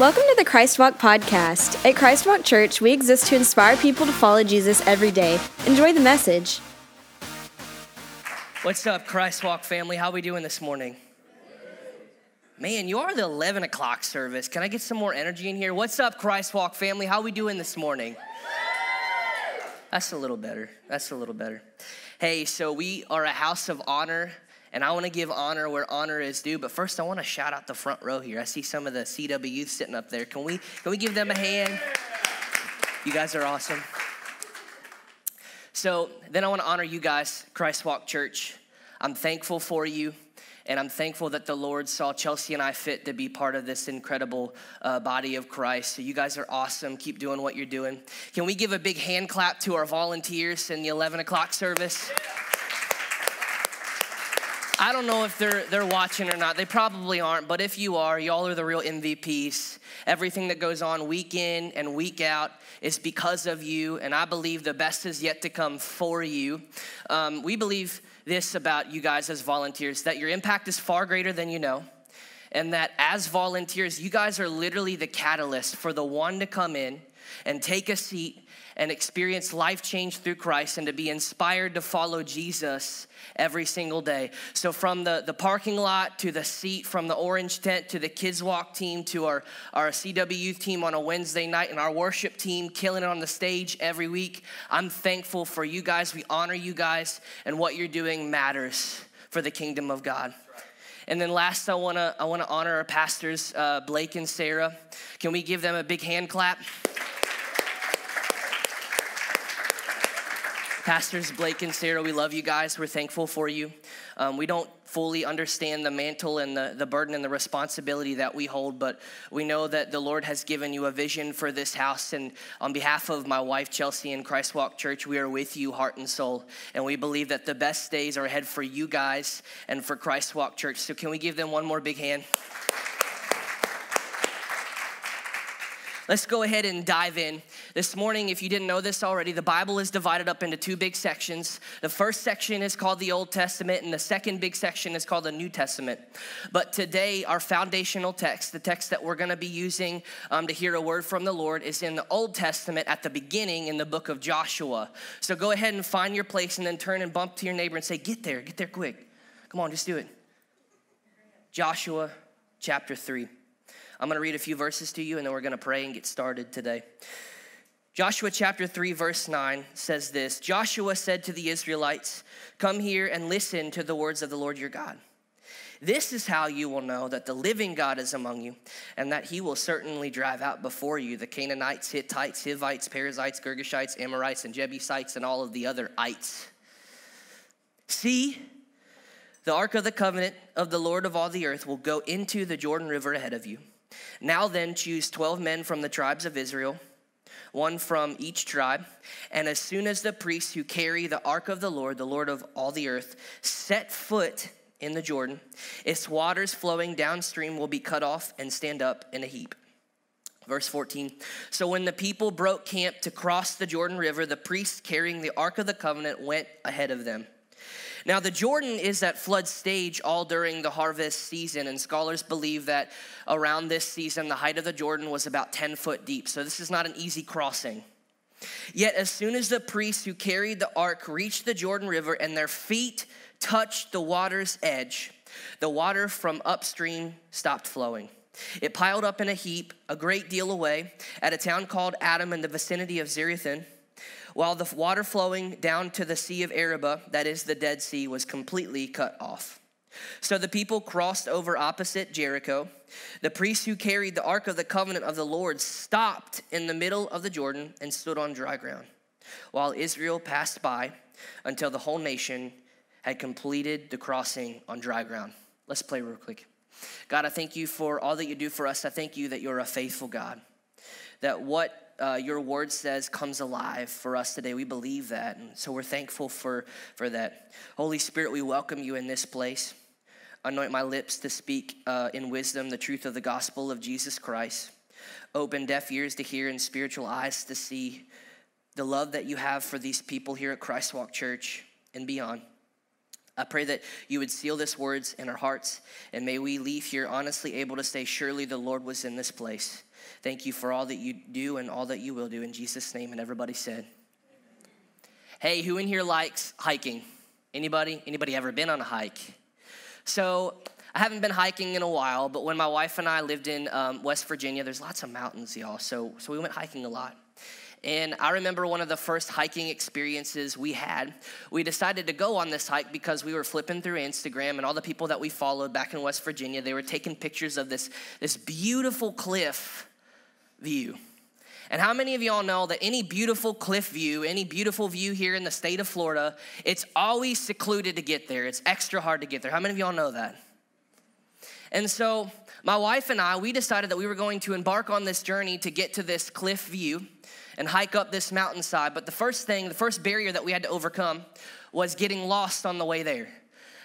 Welcome to the Christ Walk podcast. At Christ Walk Church, we exist to inspire people to follow Jesus every day. Enjoy the message. What's up, Christ Walk family? How we doing this morning? Man, you are the 11 o'clock service. Can I get some more energy in here? What's up, Christ Walk family? How we doing this morning? That's a little better. That's a little better. Hey, so we are a house of honor and I want to give honor where honor is due. But first, I want to shout out the front row here. I see some of the CW youth sitting up there. Can we can we give them a hand? You guys are awesome. So then I want to honor you guys, Christ Walk Church. I'm thankful for you. And I'm thankful that the Lord saw Chelsea and I fit to be part of this incredible uh, body of Christ. So, you guys are awesome. Keep doing what you're doing. Can we give a big hand clap to our volunteers in the 11 o'clock service? I don't know if they're they're watching or not. They probably aren't, but if you are, y'all are the real MVPs. Everything that goes on week in and week out is because of you, and I believe the best is yet to come for you. Um, we believe this about you guys as volunteers that your impact is far greater than you know and that as volunteers, you guys are literally the catalyst for the one to come in and take a seat and experience life change through Christ and to be inspired to follow Jesus every single day. So, from the, the parking lot to the seat, from the orange tent to the kids' walk team to our, our CW youth team on a Wednesday night and our worship team killing it on the stage every week, I'm thankful for you guys. We honor you guys, and what you're doing matters for the kingdom of God. And then last, I wanna, I wanna honor our pastors, uh, Blake and Sarah. Can we give them a big hand clap? Pastors Blake and Sarah, we love you guys. We're thankful for you. Um, we don't fully understand the mantle and the, the burden and the responsibility that we hold, but we know that the Lord has given you a vision for this house. And on behalf of my wife, Chelsea, and Christ Walk Church, we are with you, heart and soul. And we believe that the best days are ahead for you guys and for Christ Walk Church. So, can we give them one more big hand? Let's go ahead and dive in. This morning, if you didn't know this already, the Bible is divided up into two big sections. The first section is called the Old Testament, and the second big section is called the New Testament. But today, our foundational text, the text that we're going to be using um, to hear a word from the Lord, is in the Old Testament at the beginning in the book of Joshua. So go ahead and find your place and then turn and bump to your neighbor and say, Get there, get there quick. Come on, just do it. Joshua chapter 3. I'm going to read a few verses to you and then we're going to pray and get started today. Joshua chapter 3, verse 9 says this Joshua said to the Israelites, Come here and listen to the words of the Lord your God. This is how you will know that the living God is among you, and that he will certainly drive out before you the Canaanites, Hittites, Hivites, Perizzites, Girgashites, Amorites, and Jebusites, and all of the other ites. See, the ark of the covenant of the Lord of all the earth will go into the Jordan River ahead of you. Now then, choose 12 men from the tribes of Israel, one from each tribe. And as soon as the priests who carry the ark of the Lord, the Lord of all the earth, set foot in the Jordan, its waters flowing downstream will be cut off and stand up in a heap. Verse 14. So when the people broke camp to cross the Jordan River, the priests carrying the Ark of the Covenant went ahead of them. Now, the Jordan is at flood stage all during the harvest season, and scholars believe that around this season, the height of the Jordan was about 10 foot deep. So, this is not an easy crossing. Yet, as soon as the priests who carried the ark reached the Jordan River and their feet touched the water's edge, the water from upstream stopped flowing. It piled up in a heap a great deal away at a town called Adam in the vicinity of Zarethan while the water flowing down to the Sea of Arabah, that is the Dead Sea, was completely cut off. So the people crossed over opposite Jericho. The priests who carried the Ark of the Covenant of the Lord stopped in the middle of the Jordan and stood on dry ground, while Israel passed by until the whole nation had completed the crossing on dry ground. Let's play real quick. God, I thank you for all that you do for us. I thank you that you're a faithful God, that what uh, your word says comes alive for us today. We believe that. And so we're thankful for, for that. Holy Spirit, we welcome you in this place. Anoint my lips to speak uh, in wisdom the truth of the gospel of Jesus Christ. Open deaf ears to hear and spiritual eyes to see the love that you have for these people here at Christ Walk Church and beyond. I pray that you would seal this words in our hearts, and may we leave here honestly able to say, Surely the Lord was in this place. Thank you for all that you do and all that you will do. In Jesus' name, and everybody said, Hey, who in here likes hiking? Anybody? Anybody ever been on a hike? So I haven't been hiking in a while, but when my wife and I lived in um, West Virginia, there's lots of mountains, y'all. So, so we went hiking a lot. And I remember one of the first hiking experiences we had. We decided to go on this hike because we were flipping through Instagram and all the people that we followed back in West Virginia, they were taking pictures of this, this beautiful cliff view. And how many of y'all know that any beautiful cliff view, any beautiful view here in the state of Florida, it's always secluded to get there. It's extra hard to get there. How many of y'all know that? And so, my wife and I, we decided that we were going to embark on this journey to get to this cliff view and hike up this mountainside. But the first thing, the first barrier that we had to overcome was getting lost on the way there.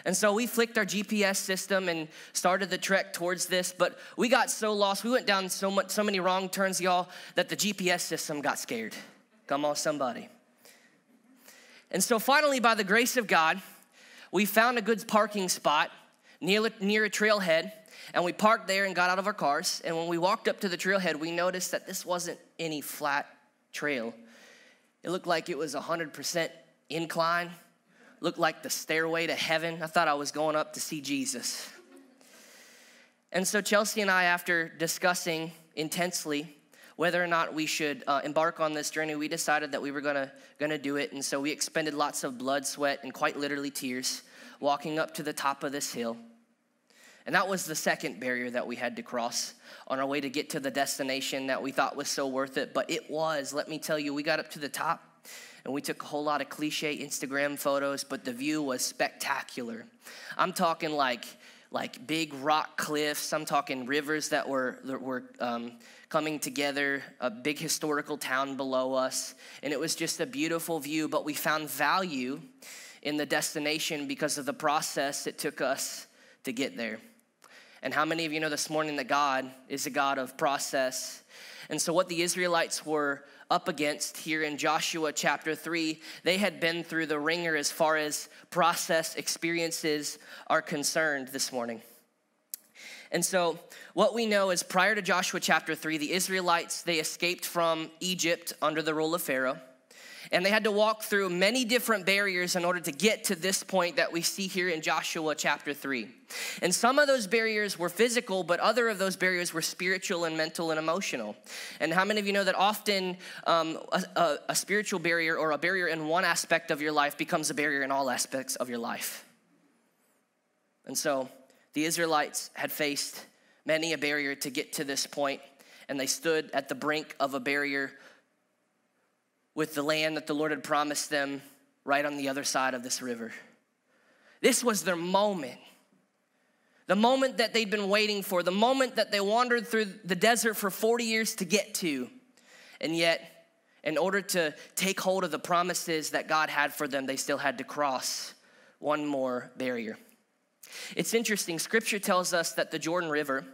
And so we flicked our GPS system and started the trek towards this, but we got so lost. We went down so much so many wrong turns, y'all, that the GPS system got scared. Come on, somebody. And so finally, by the grace of God, we found a good parking spot near, near a trailhead, and we parked there and got out of our cars. And when we walked up to the trailhead, we noticed that this wasn't any flat trail. It looked like it was 100% incline looked like the stairway to heaven. I thought I was going up to see Jesus. And so, Chelsea and I, after discussing intensely whether or not we should uh, embark on this journey, we decided that we were gonna, gonna do it. And so, we expended lots of blood, sweat, and quite literally tears walking up to the top of this hill. And that was the second barrier that we had to cross on our way to get to the destination that we thought was so worth it. But it was, let me tell you, we got up to the top and we took a whole lot of cliche Instagram photos, but the view was spectacular. I'm talking like like big rock cliffs. I'm talking rivers that were that were um, coming together, a big historical town below us, and it was just a beautiful view. But we found value in the destination because of the process it took us to get there. And how many of you know this morning that God is a God of process? And so, what the Israelites were up against here in Joshua chapter 3, they had been through the ringer as far as process experiences are concerned this morning. And so, what we know is prior to Joshua chapter 3, the Israelites, they escaped from Egypt under the rule of Pharaoh. And they had to walk through many different barriers in order to get to this point that we see here in Joshua chapter 3. And some of those barriers were physical, but other of those barriers were spiritual and mental and emotional. And how many of you know that often um, a, a, a spiritual barrier or a barrier in one aspect of your life becomes a barrier in all aspects of your life? And so the Israelites had faced many a barrier to get to this point, and they stood at the brink of a barrier with the land that the Lord had promised them right on the other side of this river. This was their moment. The moment that they'd been waiting for, the moment that they wandered through the desert for 40 years to get to. And yet, in order to take hold of the promises that God had for them, they still had to cross one more barrier. It's interesting, scripture tells us that the Jordan River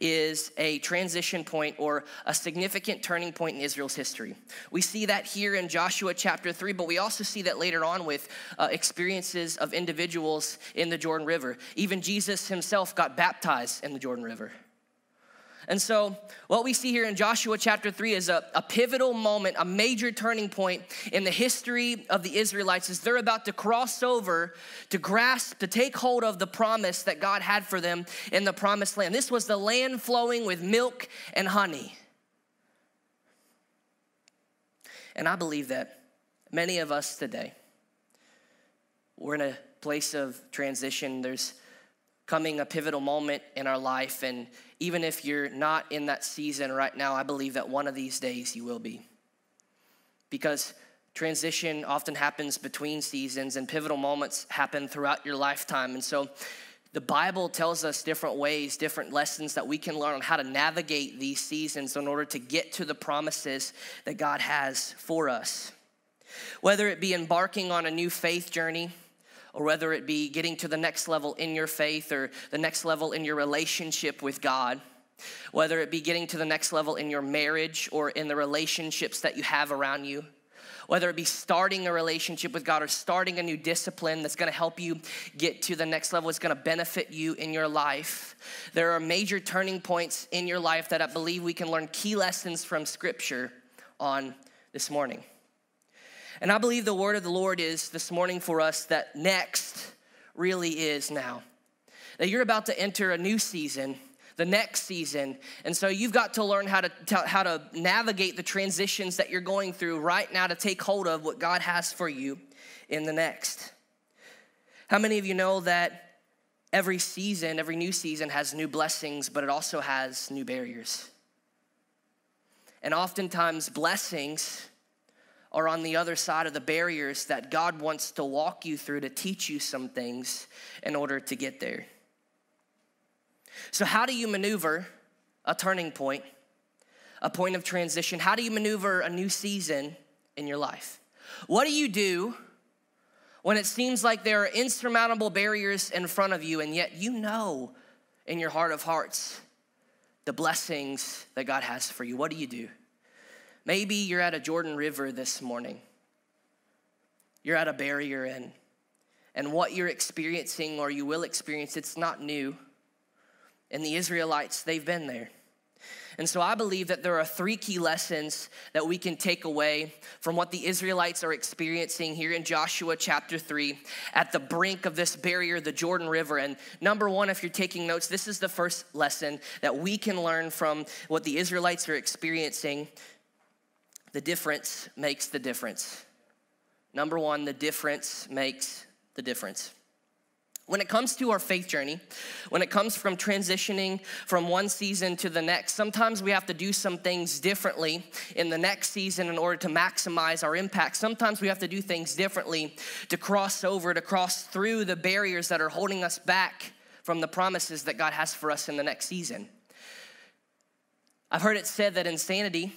is a transition point or a significant turning point in Israel's history. We see that here in Joshua chapter 3, but we also see that later on with uh, experiences of individuals in the Jordan River. Even Jesus himself got baptized in the Jordan River. And so, what we see here in Joshua chapter 3 is a, a, pivotal moment, a major turning point in the history of the Israelites as they're about to cross over to grasp, to take hold of the promise that God had for them in the promised land. This was the land flowing with milk and honey. And I believe that many of us today, we're in a place of transition. There's coming a pivotal moment in our life. And even if you're not in that season right now, I believe that one of these days you will be. Because transition often happens between seasons and pivotal moments happen throughout your lifetime. And so the Bible tells us different ways, different lessons that we can learn on how to navigate these seasons in order to get to the promises that God has for us. Whether it be embarking on a new faith journey, or whether it be getting to the next level in your faith or the next level in your relationship with God, whether it be getting to the next level in your marriage or in the relationships that you have around you, whether it be starting a relationship with God or starting a new discipline that's gonna help you get to the next level, it's gonna benefit you in your life. There are major turning points in your life that I believe we can learn key lessons from Scripture on this morning. And I believe the word of the Lord is this morning for us that next really is now. That you're about to enter a new season the next season. And so you've got to learn how to, how to navigate the transitions that you're going through right now to take hold of what God has for you in the next. How many of you know that every season, every new season has new blessings, but it also has new barriers? And oftentimes, blessings are on the other side of the barriers that God wants to walk you through to teach you some things in order to get there. So, how do you maneuver a turning point, a point of transition? How do you maneuver a new season in your life? What do you do when it seems like there are insurmountable barriers in front of you, and yet you know in your heart of hearts the blessings that God has for you? What do you do? Maybe you're at a Jordan River this morning. You're at a barrier, and, and what you're experiencing or you will experience, it's not new. And the Israelites, they've been there. And so I believe that there are three key lessons that we can take away from what the Israelites are experiencing here in Joshua chapter 3 at the brink of this barrier, the Jordan River. And number one, if you're taking notes, this is the first lesson that we can learn from what the Israelites are experiencing. The difference makes the difference. Number one, the difference makes the difference. When it comes to our faith journey, when it comes from transitioning from one season to the next, sometimes we have to do some things differently in the next season in order to maximize our impact. Sometimes we have to do things differently to cross over, to cross through the barriers that are holding us back from the promises that God has for us in the next season. I've heard it said that insanity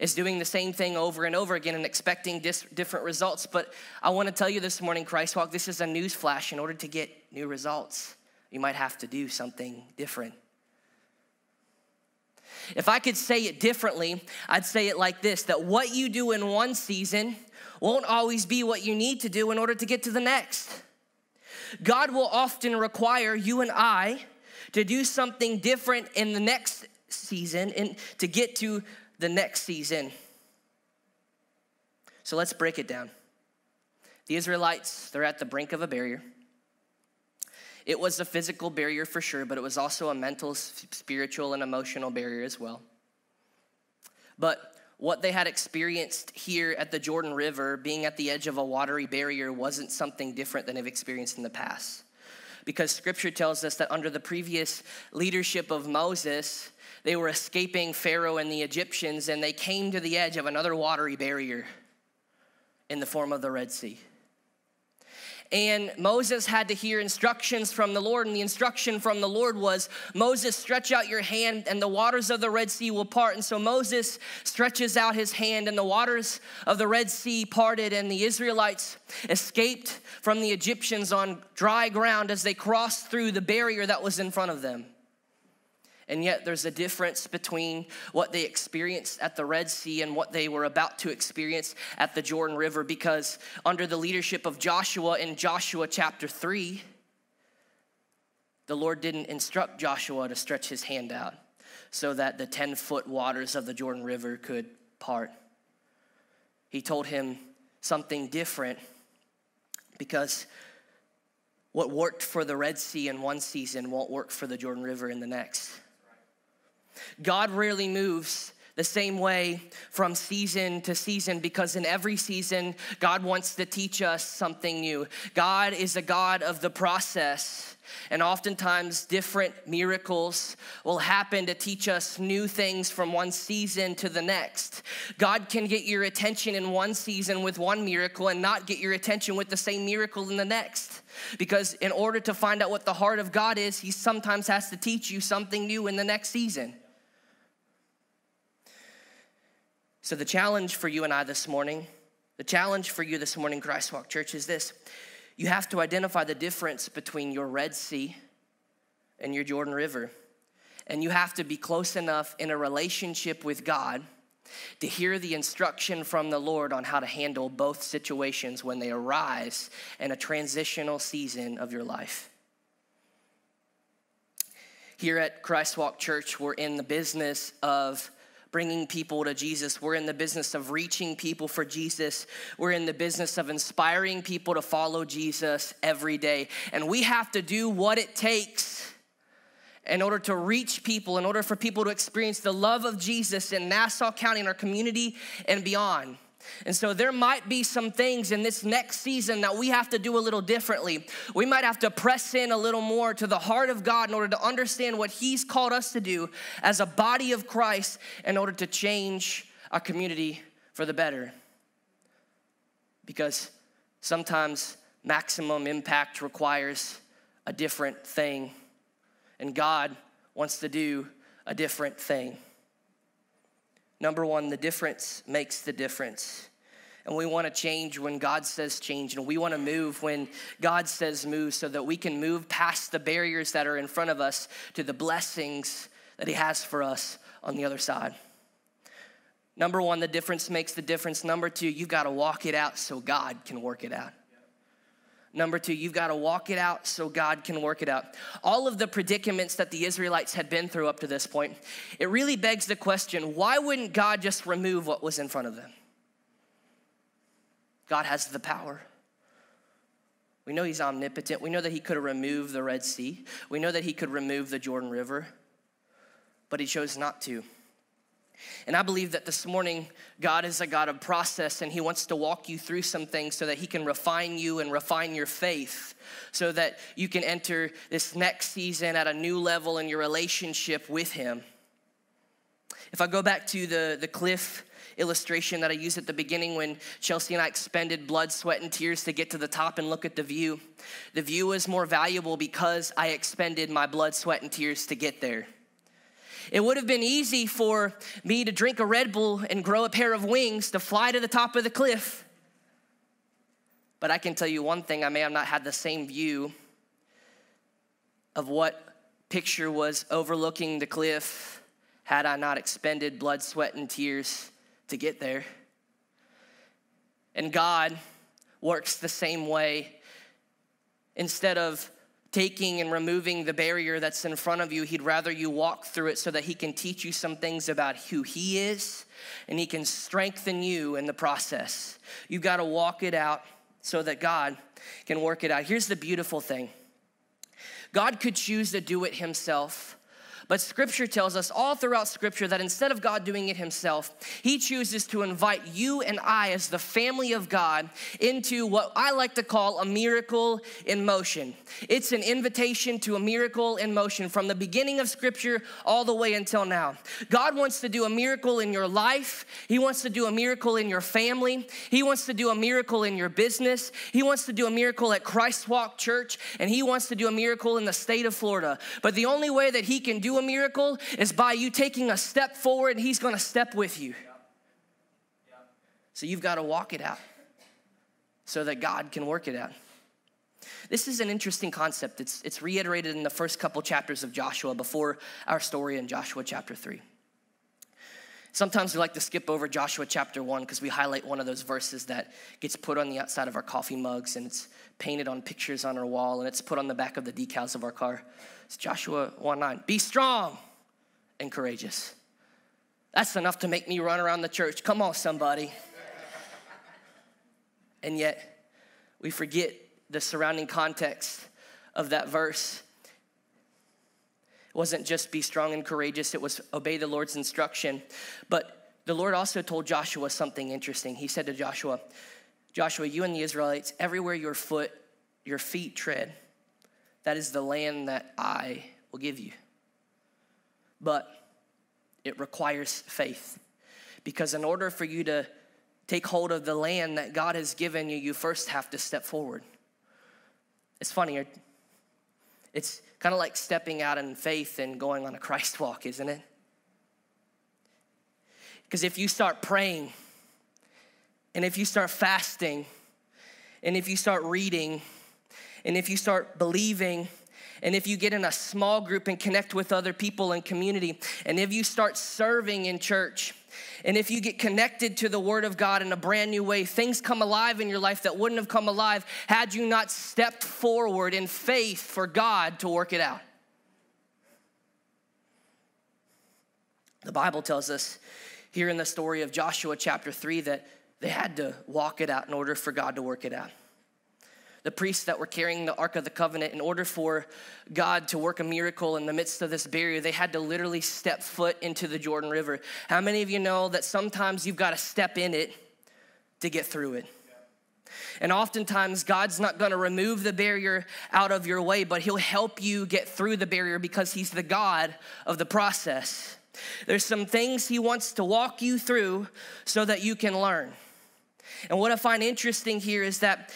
is doing the same thing over and over again and expecting dis- different results. But I want to tell you this morning, Christ Walk, this is a news flash. In order to get new results, you might have to do something different. If I could say it differently, I'd say it like this that what you do in one season won't always be what you need to do in order to get to the next. God will often require you and I to do something different in the next season and to get to the next season. So let's break it down. The Israelites, they're at the brink of a barrier. It was a physical barrier for sure, but it was also a mental, spiritual, and emotional barrier as well. But what they had experienced here at the Jordan River, being at the edge of a watery barrier, wasn't something different than they've experienced in the past. Because scripture tells us that under the previous leadership of Moses, they were escaping Pharaoh and the Egyptians, and they came to the edge of another watery barrier in the form of the Red Sea. And Moses had to hear instructions from the Lord, and the instruction from the Lord was Moses, stretch out your hand, and the waters of the Red Sea will part. And so Moses stretches out his hand, and the waters of the Red Sea parted, and the Israelites escaped from the Egyptians on dry ground as they crossed through the barrier that was in front of them. And yet, there's a difference between what they experienced at the Red Sea and what they were about to experience at the Jordan River because, under the leadership of Joshua in Joshua chapter 3, the Lord didn't instruct Joshua to stretch his hand out so that the 10 foot waters of the Jordan River could part. He told him something different because what worked for the Red Sea in one season won't work for the Jordan River in the next. God rarely moves the same way from season to season because in every season, God wants to teach us something new. God is a God of the process. And oftentimes, different miracles will happen to teach us new things from one season to the next. God can get your attention in one season with one miracle and not get your attention with the same miracle in the next. Because in order to find out what the heart of God is, He sometimes has to teach you something new in the next season. So, the challenge for you and I this morning, the challenge for you this morning, Christ Walk Church, is this you have to identify the difference between your Red Sea and your Jordan River. And you have to be close enough in a relationship with God to hear the instruction from the Lord on how to handle both situations when they arise in a transitional season of your life. Here at Christ Walk Church, we're in the business of bringing people to Jesus. We're in the business of reaching people for Jesus. We're in the business of inspiring people to follow Jesus every day. And we have to do what it takes in order to reach people, in order for people to experience the love of Jesus in Nassau County, in our community, and beyond. And so there might be some things in this next season that we have to do a little differently. We might have to press in a little more to the heart of God in order to understand what He's called us to do as a body of Christ in order to change our community for the better. Because sometimes maximum impact requires a different thing, and God wants to do a different thing. Number one, the difference makes the difference. And we want to change when God says change, and we want to move when God says move so that we can move past the barriers that are in front of us to the blessings that He has for us on the other side. Number one, the difference makes the difference. Number two, you've got to walk it out so God can work it out. Number two, you've got to walk it out so God can work it out. All of the predicaments that the Israelites had been through up to this point, it really begs the question why wouldn't God just remove what was in front of them? God has the power. We know He's omnipotent. We know that He could have removed the Red Sea. We know that He could remove the Jordan River, but He chose not to. And I believe that this morning, God is a God of process and He wants to walk you through some things so that He can refine you and refine your faith so that you can enter this next season at a new level in your relationship with Him. If I go back to the, the cliff illustration that I used at the beginning when Chelsea and I expended blood, sweat, and tears to get to the top and look at the view, the view was more valuable because I expended my blood, sweat, and tears to get there. It would have been easy for me to drink a Red Bull and grow a pair of wings to fly to the top of the cliff. But I can tell you one thing I may have not had the same view of what picture was overlooking the cliff had I not expended blood, sweat, and tears to get there. And God works the same way. Instead of taking and removing the barrier that's in front of you. He'd rather you walk through it so that He can teach you some things about who He is and He can strengthen you in the process. You've got to walk it out so that God can work it out. Here's the beautiful thing God could choose to do it Himself. But scripture tells us all throughout scripture that instead of God doing it himself, he chooses to invite you and I, as the family of God, into what I like to call a miracle in motion. It's an invitation to a miracle in motion from the beginning of scripture all the way until now. God wants to do a miracle in your life, He wants to do a miracle in your family, He wants to do a miracle in your business, He wants to do a miracle at Christ Walk Church, and He wants to do a miracle in the state of Florida. But the only way that He can do a miracle is by you taking a step forward, and He's gonna step with you. So you've got to walk it out so that God can work it out. This is an interesting concept. It's, it's reiterated in the first couple chapters of Joshua before our story in Joshua chapter 3. Sometimes we like to skip over Joshua chapter 1 because we highlight one of those verses that gets put on the outside of our coffee mugs and it's painted on pictures on our wall and it's put on the back of the decals of our car. It's Joshua 1 9. Be strong and courageous. That's enough to make me run around the church. Come on, somebody. And yet, we forget the surrounding context of that verse. It wasn't just be strong and courageous, it was obey the Lord's instruction. But the Lord also told Joshua something interesting. He said to Joshua, Joshua, you and the Israelites, everywhere your foot, your feet tread, that is the land that I will give you. But it requires faith. Because in order for you to take hold of the land that God has given you, you first have to step forward. It's funny, it's kind of like stepping out in faith and going on a Christ walk, isn't it? Because if you start praying, and if you start fasting, and if you start reading, and if you start believing, and if you get in a small group and connect with other people in community, and if you start serving in church, And if you get connected to the Word of God in a brand new way, things come alive in your life that wouldn't have come alive had you not stepped forward in faith for God to work it out. The Bible tells us here in the story of Joshua chapter 3 that they had to walk it out in order for God to work it out the priests that were carrying the Ark of the Covenant, in order for God to work a miracle in the midst of this barrier, they had to literally step foot into the Jordan River. How many of you know that sometimes you've got to step in it to get through it? And oftentimes, God's not gonna remove the barrier out of your way, but He'll help you get through the barrier because He's the God of the process. There's some things He wants to walk you through so that you can learn. And what I find interesting here is that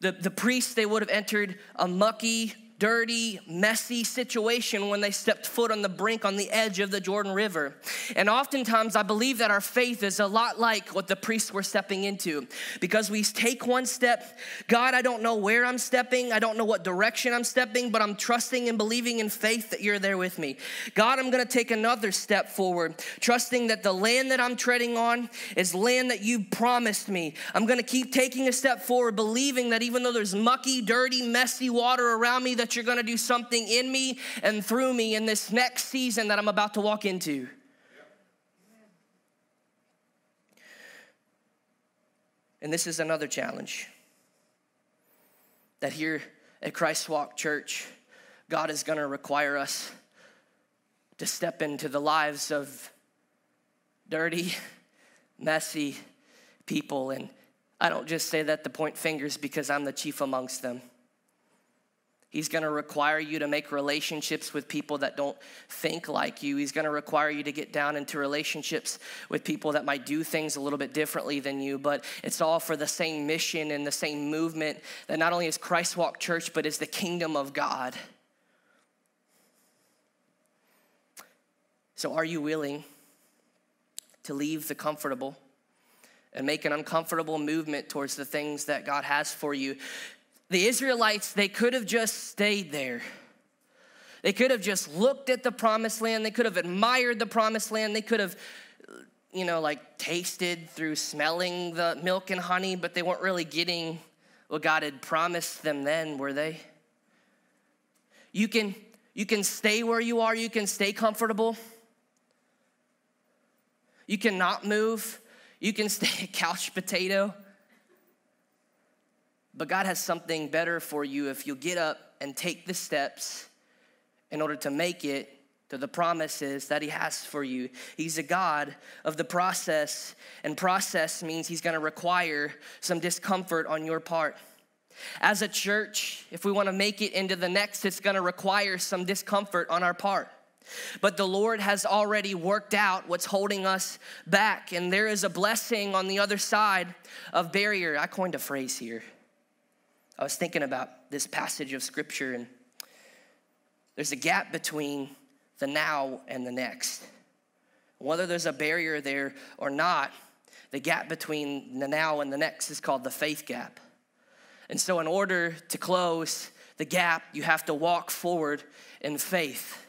the, the priests, they would have entered a mucky, dirty, messy situation when they stepped foot on the brink, on the edge of the Jordan River. And oftentimes, I believe that our faith is a lot like what the priests were stepping into because we take one step, God, I don't know where I'm stepping, I don't know what direction I'm stepping, but I'm trusting and believing in faith that you're there with me. God, I'm gonna take another step forward, trusting that the land that I'm treading on is land that you promised me. I'm gonna keep taking a step forward, believing that even though there's mucky, dirty, messy water around me, that that you're going to do something in me and through me in this next season that I'm about to walk into. And this is another challenge that here at Christ Walk Church, God is going to require us to step into the lives of dirty, messy people. And I don't just say that to point fingers because I'm the chief amongst them. He's going to require you to make relationships with people that don't think like you. He's going to require you to get down into relationships with people that might do things a little bit differently than you, but it's all for the same mission and the same movement that not only is Christ Walk Church, but is the kingdom of God. So, are you willing to leave the comfortable and make an uncomfortable movement towards the things that God has for you? The Israelites, they could have just stayed there. They could have just looked at the promised land. They could have admired the promised land. They could have, you know, like tasted through smelling the milk and honey, but they weren't really getting what God had promised them then, were they? You can you can stay where you are, you can stay comfortable. You cannot move. You can stay a couch potato. But God has something better for you if you get up and take the steps in order to make it to the promises that He has for you. He's a God of the process, and process means He's gonna require some discomfort on your part. As a church, if we wanna make it into the next, it's gonna require some discomfort on our part. But the Lord has already worked out what's holding us back, and there is a blessing on the other side of barrier. I coined a phrase here I was thinking about this passage of scripture, and there's a gap between the now and the next. Whether there's a barrier there or not, the gap between the now and the next is called the faith gap. And so, in order to close the gap, you have to walk forward in faith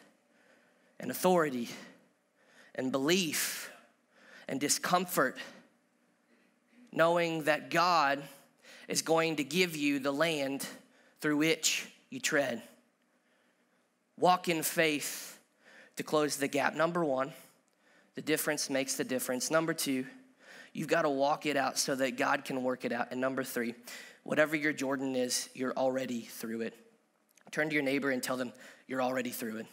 and authority and belief and discomfort, knowing that God is going to give you the land through which you tread. Walk in faith to close the gap. Number one, the difference makes the difference. Number two, you've got to walk it out so that God can work it out. And number three, whatever your Jordan is, you're already through it. Turn to your neighbor and tell them you're already through it.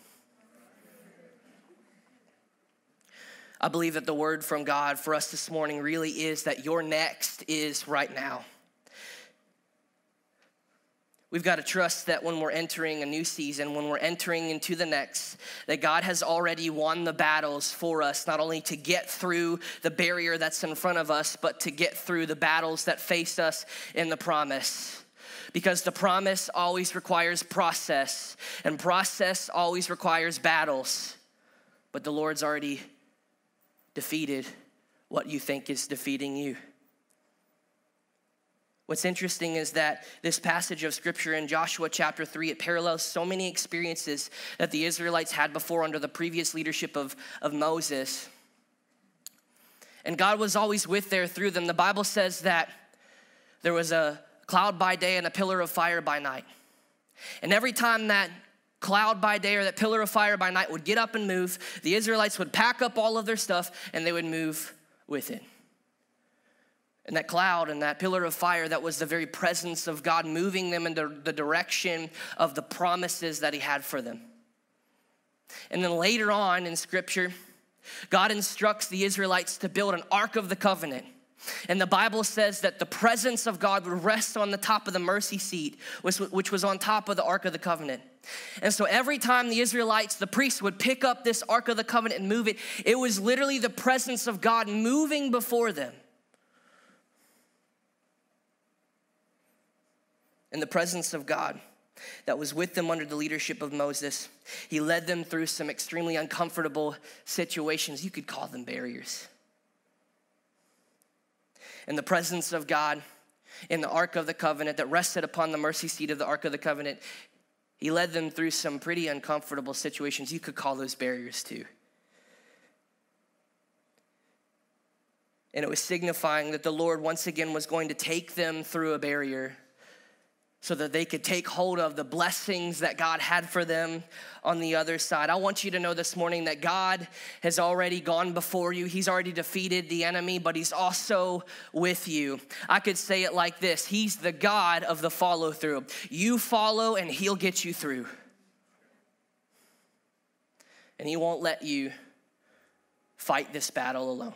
I believe that the word from God for us this morning really is that your next is right now. We've got to trust that when we're entering a new season, when we're entering into the next, that God has already won the battles for us, not only to get through the barrier that's in front of us, but to get through the battles that face us in the promise. Because the promise always requires process, and process always requires battles. But the Lord's already defeated what you think is defeating you. What's interesting is that this passage of scripture in Joshua chapter 3, it parallels so many experiences that the Israelites had before under the previous leadership of, of Moses. and God was always with there through them. The Bible says that there was a cloud by day and a pillar of fire by night. And every time that cloud by day or that pillar of fire by night would get up and move, the Israelites would pack up all of their stuff and they would move with it. And that cloud and that pillar of fire, that was the very presence of God moving them in the direction of the promises that He had for them. And then later on in Scripture, God instructs the Israelites to build an Ark of the Covenant. And the Bible says that the presence of God would rest on the top of the mercy seat, which was on top of the Ark of the Covenant. And so every time the Israelites, the priests, would pick up this Ark of the Covenant and move it, it was literally the presence of God moving before them. In the presence of God that was with them under the leadership of Moses, he led them through some extremely uncomfortable situations. You could call them barriers in the presence of God in the Ark of the Covenant that rested upon the mercy seat of the Ark of the Covenant, he led them through some pretty uncomfortable situations. You could call those barriers too. And it was signifying that the Lord once again was going to take them through a barrier so that they could take hold of the blessings that God had for them on the other side. I want you to know this morning that God has already gone before you. He's already defeated the enemy, but He's also with you. I could say it like this He's the God of the follow through. You follow, and He'll get you through. And He won't let you fight this battle alone.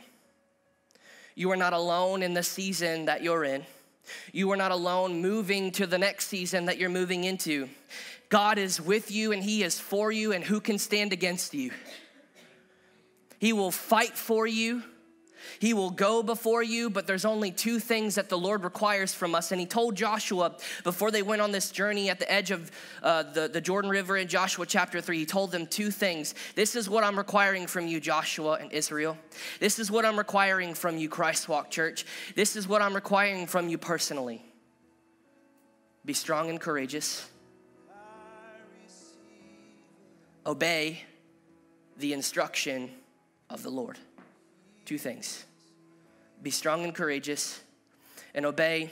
You are not alone in the season that you're in. You are not alone moving to the next season that you're moving into. God is with you and He is for you, and who can stand against you? He will fight for you. He will go before you, but there's only two things that the Lord requires from us. And He told Joshua before they went on this journey at the edge of uh, the, the Jordan River in Joshua chapter 3, He told them two things. This is what I'm requiring from you, Joshua and Israel. This is what I'm requiring from you, Christ Walk Church. This is what I'm requiring from you personally. Be strong and courageous. Obey the instruction of the Lord. Two things be strong and courageous, and obey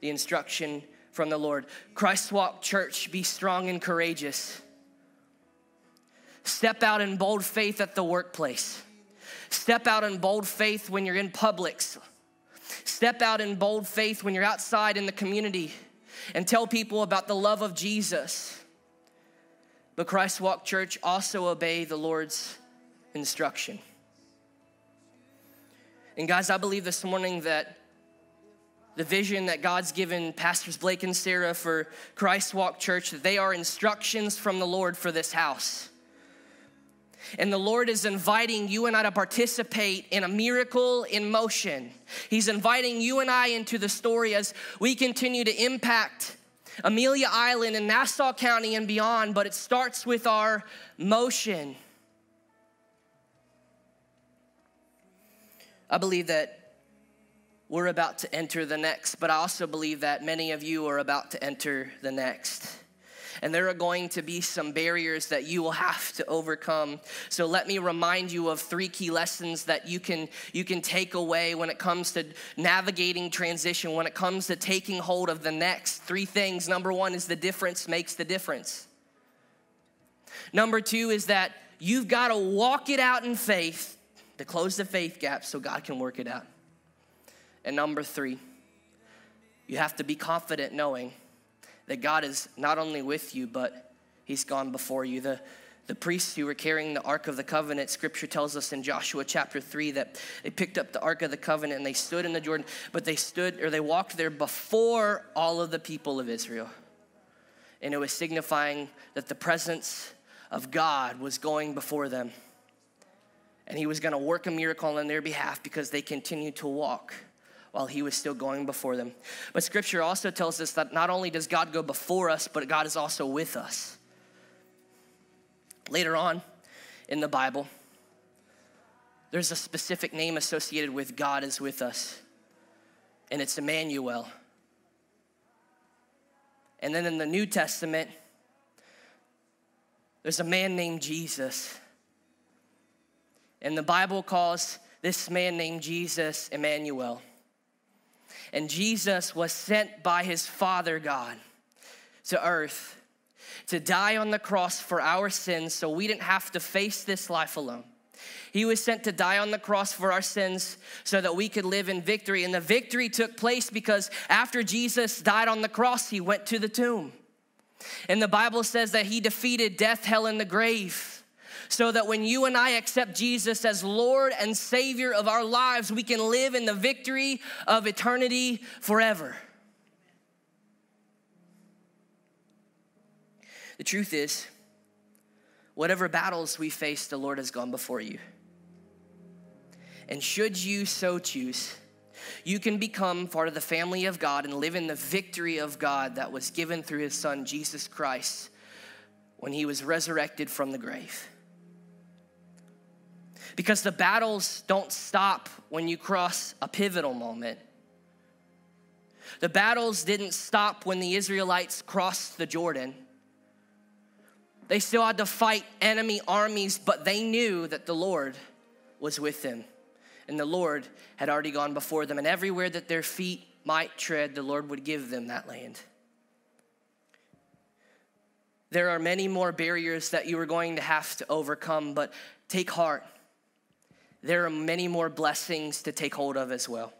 the instruction from the Lord. Christ Walk Church, be strong and courageous. Step out in bold faith at the workplace. Step out in bold faith when you're in Publix. Step out in bold faith when you're outside in the community and tell people about the love of Jesus. But Christ Walk Church also obey the Lord's instruction. And guys, I believe this morning that the vision that God's given Pastors Blake and Sarah for Christ Walk Church, that they are instructions from the Lord for this house. And the Lord is inviting you and I to participate in a miracle in motion. He's inviting you and I into the story as we continue to impact Amelia Island and Nassau County and beyond, but it starts with our motion. I believe that we're about to enter the next, but I also believe that many of you are about to enter the next. And there are going to be some barriers that you will have to overcome. So let me remind you of three key lessons that you can you can take away when it comes to navigating transition, when it comes to taking hold of the next. Three things. Number 1 is the difference makes the difference. Number 2 is that you've got to walk it out in faith to close the faith gap so God can work it out. And number three, you have to be confident knowing that God is not only with you, but He's gone before you. The, the priests who were carrying the Ark of the Covenant, scripture tells us in Joshua chapter 3 that they picked up the Ark of the Covenant and they stood in the Jordan, but they stood or they walked there before all of the people of Israel. And it was signifying that the presence of God was going before them and he was going to work a miracle on their behalf because they continued to walk while he was still going before them. But scripture also tells us that not only does God go before us, but God is also with us. Later on in the Bible, there's a specific name associated with God is with us, and it's Emmanuel. And then in the New Testament, there's a man named Jesus and the Bible calls this man named Jesus Emmanuel. And Jesus was sent by his Father God to earth to die on the cross for our sins so we didn't have to face this life alone. He was sent to die on the cross for our sins so that we could live in victory. And the victory took place because after Jesus died on the cross, he went to the tomb. And the Bible says that he defeated death, hell, and the grave. So that when you and I accept Jesus as Lord and Savior of our lives, we can live in the victory of eternity forever. The truth is, whatever battles we face, the Lord has gone before you. And should you so choose, you can become part of the family of God and live in the victory of God that was given through his son, Jesus Christ, when he was resurrected from the grave. Because the battles don't stop when you cross a pivotal moment. The battles didn't stop when the Israelites crossed the Jordan. They still had to fight enemy armies, but they knew that the Lord was with them. And the Lord had already gone before them. And everywhere that their feet might tread, the Lord would give them that land. There are many more barriers that you are going to have to overcome, but take heart. There are many more blessings to take hold of as well.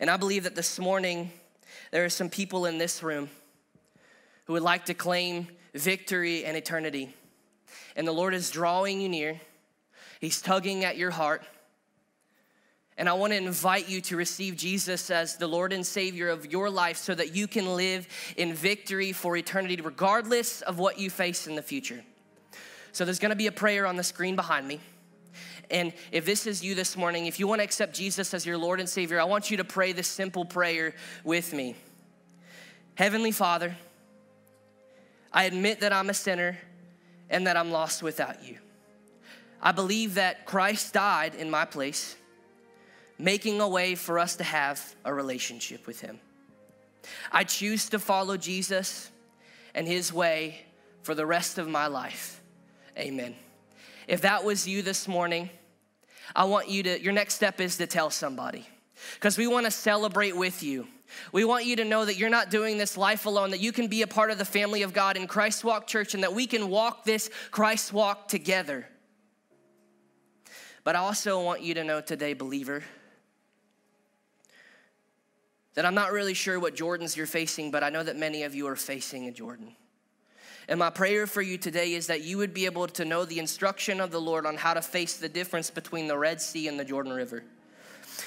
And I believe that this morning, there are some people in this room who would like to claim victory and eternity. And the Lord is drawing you near, He's tugging at your heart. And I want to invite you to receive Jesus as the Lord and Savior of your life so that you can live in victory for eternity, regardless of what you face in the future. So there's to be a prayer on the screen behind me. And if this is you this morning, if you want to accept Jesus as your Lord and Savior, I want you to pray this simple prayer with me Heavenly Father, I admit that I'm a sinner and that I'm lost without you. I believe that Christ died in my place, making a way for us to have a relationship with Him. I choose to follow Jesus and His way for the rest of my life. Amen. If that was you this morning, I want you to, your next step is to tell somebody because we want to celebrate with you. We want you to know that you're not doing this life alone, that you can be a part of the family of God in Christ Walk Church, and that we can walk this Christ Walk together. But I also want you to know today, believer, that I'm not really sure what Jordans you're facing, but I know that many of you are facing a Jordan. And my prayer for you today is that you would be able to know the instruction of the Lord on how to face the difference between the Red Sea and the Jordan River.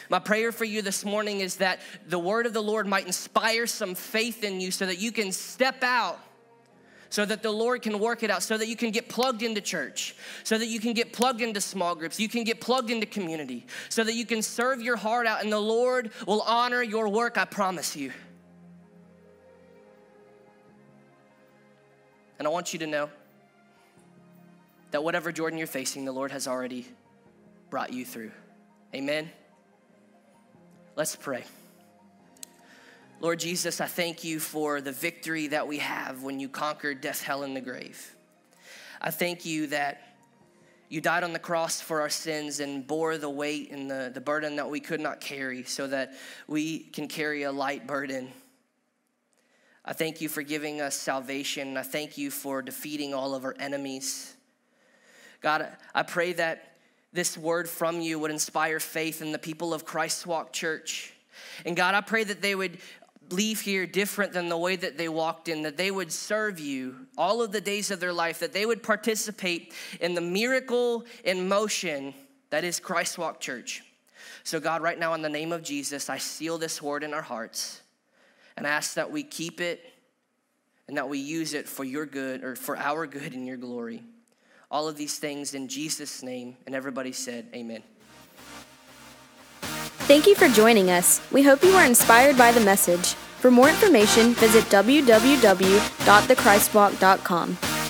My prayer for you this morning is that the word of the Lord might inspire some faith in you so that you can step out so that the Lord can work it out, so that you can get plugged into church, so that you can get plugged into small groups, you can get plugged into community, so that you can serve your heart out, and the Lord will honor your work, I promise you. And I want you to know that whatever Jordan you're facing, the Lord has already brought you through. Amen. Let's pray. Lord Jesus, I thank you for the victory that we have when you conquered death, hell, and the grave. I thank you that you died on the cross for our sins and bore the weight and the, the burden that we could not carry so that we can carry a light burden. I thank you for giving us salvation. I thank you for defeating all of our enemies. God, I pray that this word from you would inspire faith in the people of Christ's Walk Church. And God, I pray that they would leave here different than the way that they walked in, that they would serve you all of the days of their life, that they would participate in the miracle in motion that is Christ Walk Church. So, God, right now, in the name of Jesus, I seal this word in our hearts and ask that we keep it and that we use it for your good or for our good and your glory. All of these things in Jesus' name. And everybody said, Amen. Thank you for joining us. We hope you are inspired by the message. For more information, visit www.thechristwalk.com.